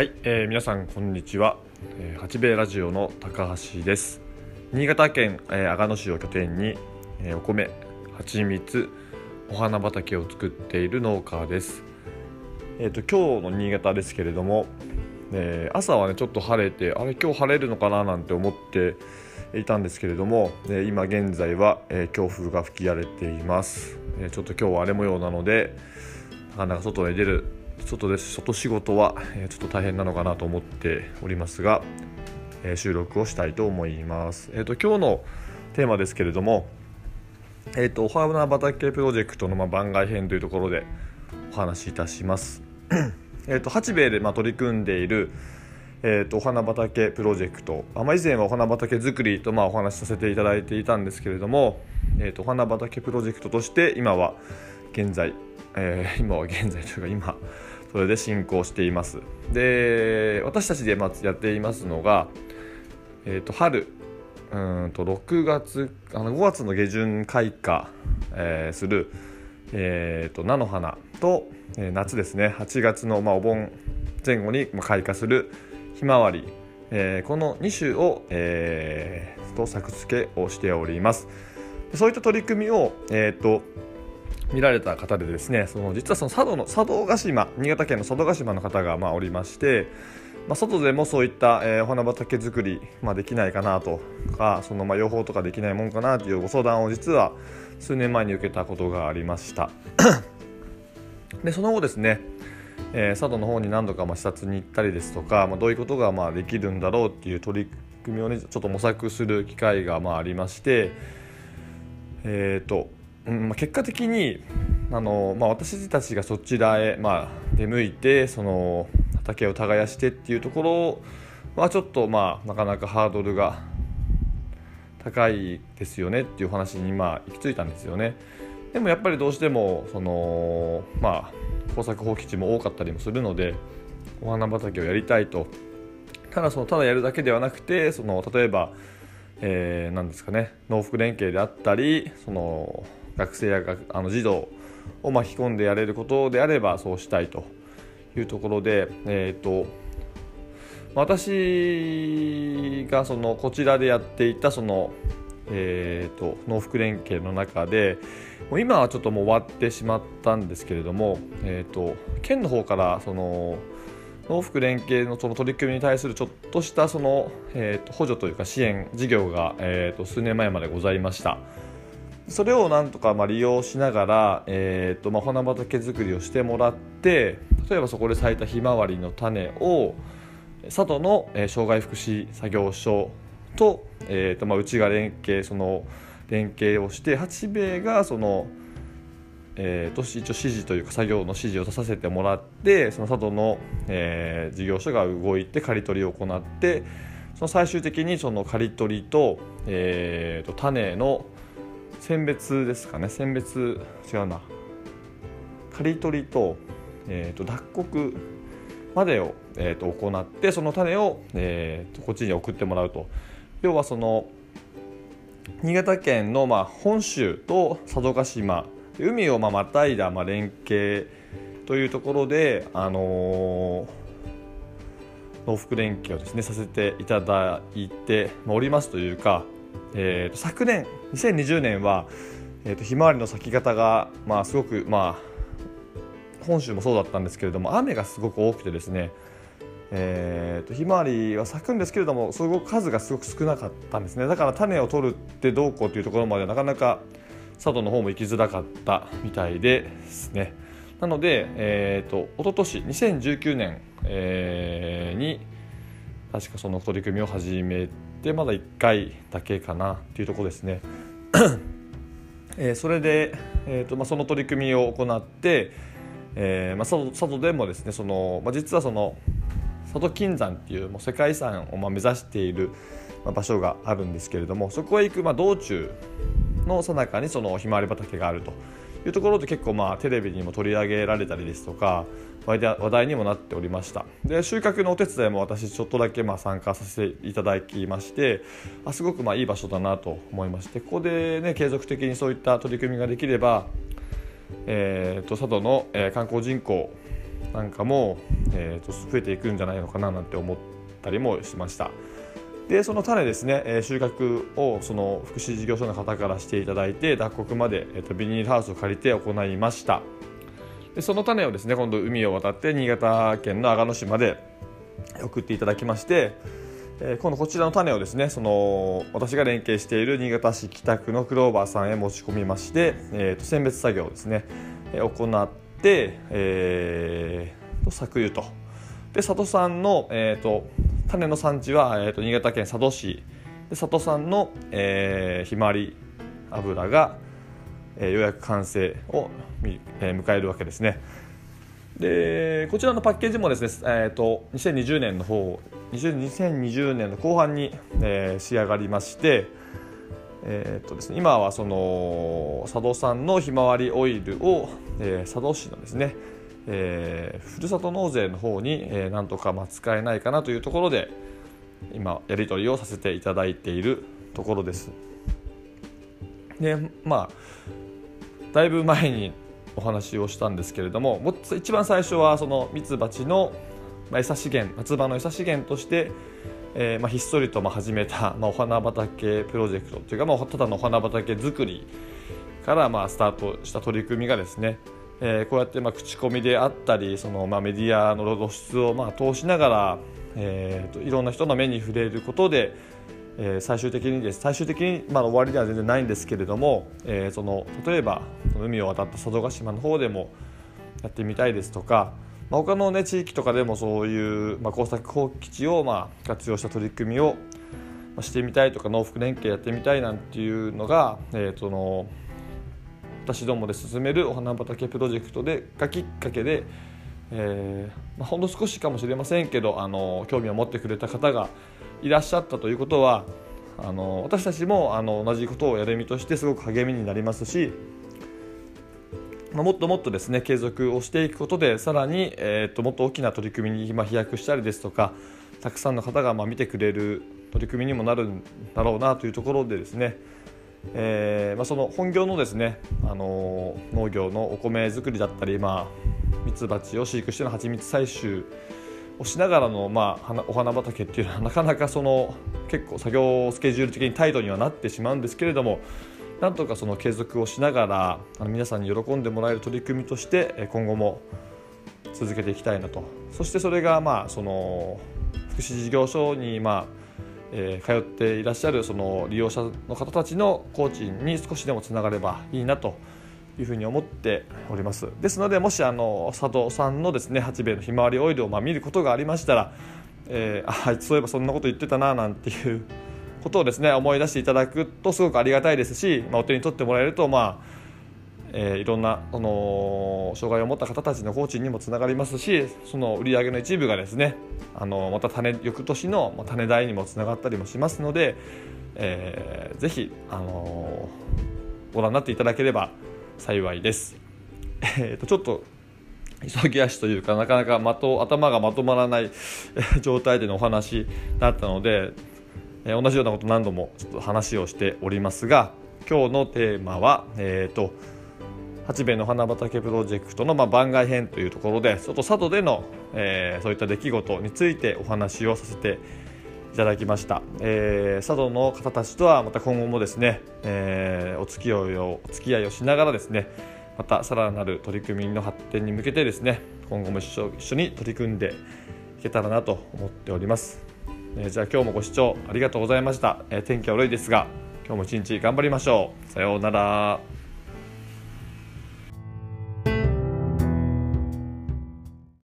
はい、えー皆さんこんにちは、えー八兵衛ラジオの高橋です。新潟県、えー阿賀野市を拠点に、えーお米蜂蜜お花畑を作っている農家です。えっ、と今日の新潟ですけれども、えー朝はねちょっと晴れてあれ今日晴れるのかななんて思っていたんですけれども、えー今現在は、えー強風が吹き荒れています、えーちょっと今日は荒れ模様なのでなかなか外に出る外です外仕事は、えちょっと大変なのかなと思っておりますが、え収録をしたいと思います。えー、と今日のテーマですけれども、えー、とお花畑プロジェクトのま番外編というところでお話しいたします。えー、と八兵衛でま取り組んでいる、えー、とお花畑プロジェクト、あまあ、以前はお花畑作りとまあお話しさせていただいていたんですけれども、えー、とお花畑プロジェクトとして今は現在、えー今は現在というか今それで進行しています。で私たちでやっていますのが、えー、と春うんと6月あの5月の下旬開花、えーする、えー、と菜の花と、えー夏ですね。8月の、まあ、お盆前後に開花するひまわり、えーこの2種を、えーと作付けをしております。そういった取り組みを、えー、と見られた方でですねその実はその佐渡の佐渡ヶ島新潟県の佐渡島の方がまあおりまして、まあ、外でもそういった、えーお花畑作り、まあ、できないかなとかそのまあ養蜂とかできないもんかなというご相談を実は数年前に受けたことがありました。でその後ですね、えー佐渡の方に何度かまあ視察に行ったりですとか、まあ、どういうことがまあできるんだろうっていう取り組みをねちょっと模索する機会がまあありましてえーとうんまあ、結果的にあの、まあ、私たちがそちらへ、まあ、出向いてその畑を耕してっていうところはちょっと、まあ、なかなかハードルが高いですよねっていう話に、まあ、行き着いたんですよね。でもやっぱりどうしてもその、まあ、耕作放棄地も多かったりもするのでお花畑をやりたいとただそのただやるだけではなくてその例えばえー、なんですかね農福連携であったりその学生やあの児童を巻き込んでやれることであればそうしたいというところで、えー、と私がそのこちらでやっていたその、えー、と農福連携の中でもう今はちょっともう終わってしまったんですけれども、えー、と県の方からその農福連携のその取り組みに対するちょっとしたその、えー、と補助というか支援事業が、えー、と数年前までございました。それをなんとかまあ利用しながら、えーとまあ、花畑作りをしてもらって例えばそこで咲いたひまわりの種を佐渡の、障害福祉作業所と,、えーとまあ、うちが連携その連携をして八兵衛がそのえー、と一応指示というか作業の指示を出させてもらってその佐渡の、えー事業所が動いて刈り取りを行ってその最終的にその刈り取りと,、えー、と種の選別ですかね。選別違うな。刈り取りと,、えー、と脱穀までを、えー、と行ってその種を、えー、とこっちに送ってもらうと。要はその新潟県のまあ本州と佐渡島海をまあまたいだまあ連携というところで、あのー農福連携をですねさせていただいてまあおりますというか、えーと昨年2020年は、えー、とひまわりの咲き方が、まあ、すごく、まあ、本州もそうだったんですけれども雨がすごく多くてですねえー、とひまわりは咲くんですけれどもすごく数がすごく少なかったんですね。だから種を取るってどうこうというところまではなかなか佐渡の方も行きづらかったみたいですね。なので、えー、と一昨年2019年、えーに確かその取り組みを始めてまだ1回だけかなっていうところですね。えーそれで、えーとまあ、その取り組みを行って、えーまあ、佐渡でもですねその、まあ、実はその佐渡金山っていうもう世界遺産をまあ目指しているまあ場所があるんですけれどもそこへ行くまあ道中の最中にそのひまわり畑があるというところで結構まあテレビにも取り上げられたりですとか話題にもなっておりました。で収穫のお手伝いも私ちょっとだけまあ参加させていただきましてあすごくまあいい場所だなと思いましてここでね継続的にそういった取り組みができれば、えー、と佐渡の、えー観光人口なんかも、えー、と増えていくんじゃないのかななんて思ったりもしました。でその種ですね、え収穫をその福祉事業所の方からしていただいて脱穀まで、えー、とビニールハウスを借りて行いました。でその種をですね今度海を渡って新潟県の阿賀野市まで送っていただきましてえ今度こちらの種をですねその私が連携している新潟市北区のクローバーさんへ持ち込みまして、えー、と選別作業をですね、え行って、えー、と搾油と。で里産の、えーと、種の産地は、えーと、新潟県佐渡市。で里産の、えー、ひまわり油が、え、ようやく完成を、迎えるわけですね。でこちらのパッケージもですね、えーと、2020年の方2020年の後半に、えー、仕上がりまして、えーとですね、今はその佐渡産のひまわりオイルを、えー、佐渡市のですね、えー、ふるさと納税の方に、えー、なんとか使えないかなというところで今やり取りをさせていただいているところです。でまあだいぶ前にお話をしたんですけれども一番最初はそのミツバチの餌資源夏場の餌資源として、えーまあ、ひっそりと始めた、まあ、お花畑プロジェクトというか、まあ、ただのお花畑作りからまあスタートした取り組みがですね、えー、こうやってまあ口コミであったりそのまあメディアの露出をまあ通しながら、えー、といろんな人の目に触れることで、えー、最終的にです。最終的に、まあ、終わりでは全然ないんですけれども、えー、その例えば海を渡った佐渡島の方でもやってみたいですとか、まあ、他の、ね、地域とかでもそういう、まあ、工作放棄地を、まあ、活用した取り組みをしてみたいとか農福連携やってみたいなんていうのが、えー、その私どもで進めるお花畑プロジェクトでがきっかけで、えーまあ、ほんの少しかもしれませんけどあの興味を持ってくれた方がいらっしゃったということはあの私たちもあの同じことをやる意味としてすごく励みになりますし、まあ、もっともっとですね継続をしていくことでさらに、えーと、もっと大きな取り組みに、飛躍したりですとかたくさんの方がまあ見てくれる取り組みにもなるんだろうなというところでですね、えーまあ、その本業のですね、あの農業のお米作りだったり、まあ、ミツバチを飼育しての蜂蜜採集をしながらの、まあ、お花畑っていうのはなかなかその結構作業スケジュール的にタイトにはなってしまうんですけれどもなんとかその継続をしながらあの皆さんに喜んでもらえる取り組みとして今後も続けていきたいなと。そしてそれがまあその福祉事業所にまあえ、通っていらっしゃるその利用者の方たちのコーチに少しでもつながればいいなというふうに思っております。ですのでもしあの佐藤さんのですね八兵衛のひまわりオイルをまあ見ることがありましたら、えー、あそういえばそんなこと言ってたななんていうことをですね思い出していただくとすごくありがたいですし、まあ、お手に取ってもらえるとまあえー、いろんなその障害を持った方たちのコーチにもつながりますしその売り上げの一部がですねあのまた種翌年の種代にもつながったりもしますので、えー、ぜひ、あの、ご覧になっていただければ幸いです。えー、とちょっと急ぎ足というかなかなか的頭がまとまらない 状態でのお話だったので、えー、同じようなこと何度もちょっと話をしておりますが今日のテーマは、えーと、八兵衛の花畑プロジェクトの、まあ、番外編というところでちょっと佐渡での、えー、そういった出来事についてお話をさせていただきました、えー、佐渡の方たちとはまた今後もですね、えー、お付き合いをお付き合いをしながらですねまたさらなる取り組みの発展に向けてですね今後も一緒一緒に取り組んでいけたらなと思っております、えー、じゃあ今日もご視聴ありがとうございました、えー、天気は悪いですが今日も一日頑張りましょう。さようなら。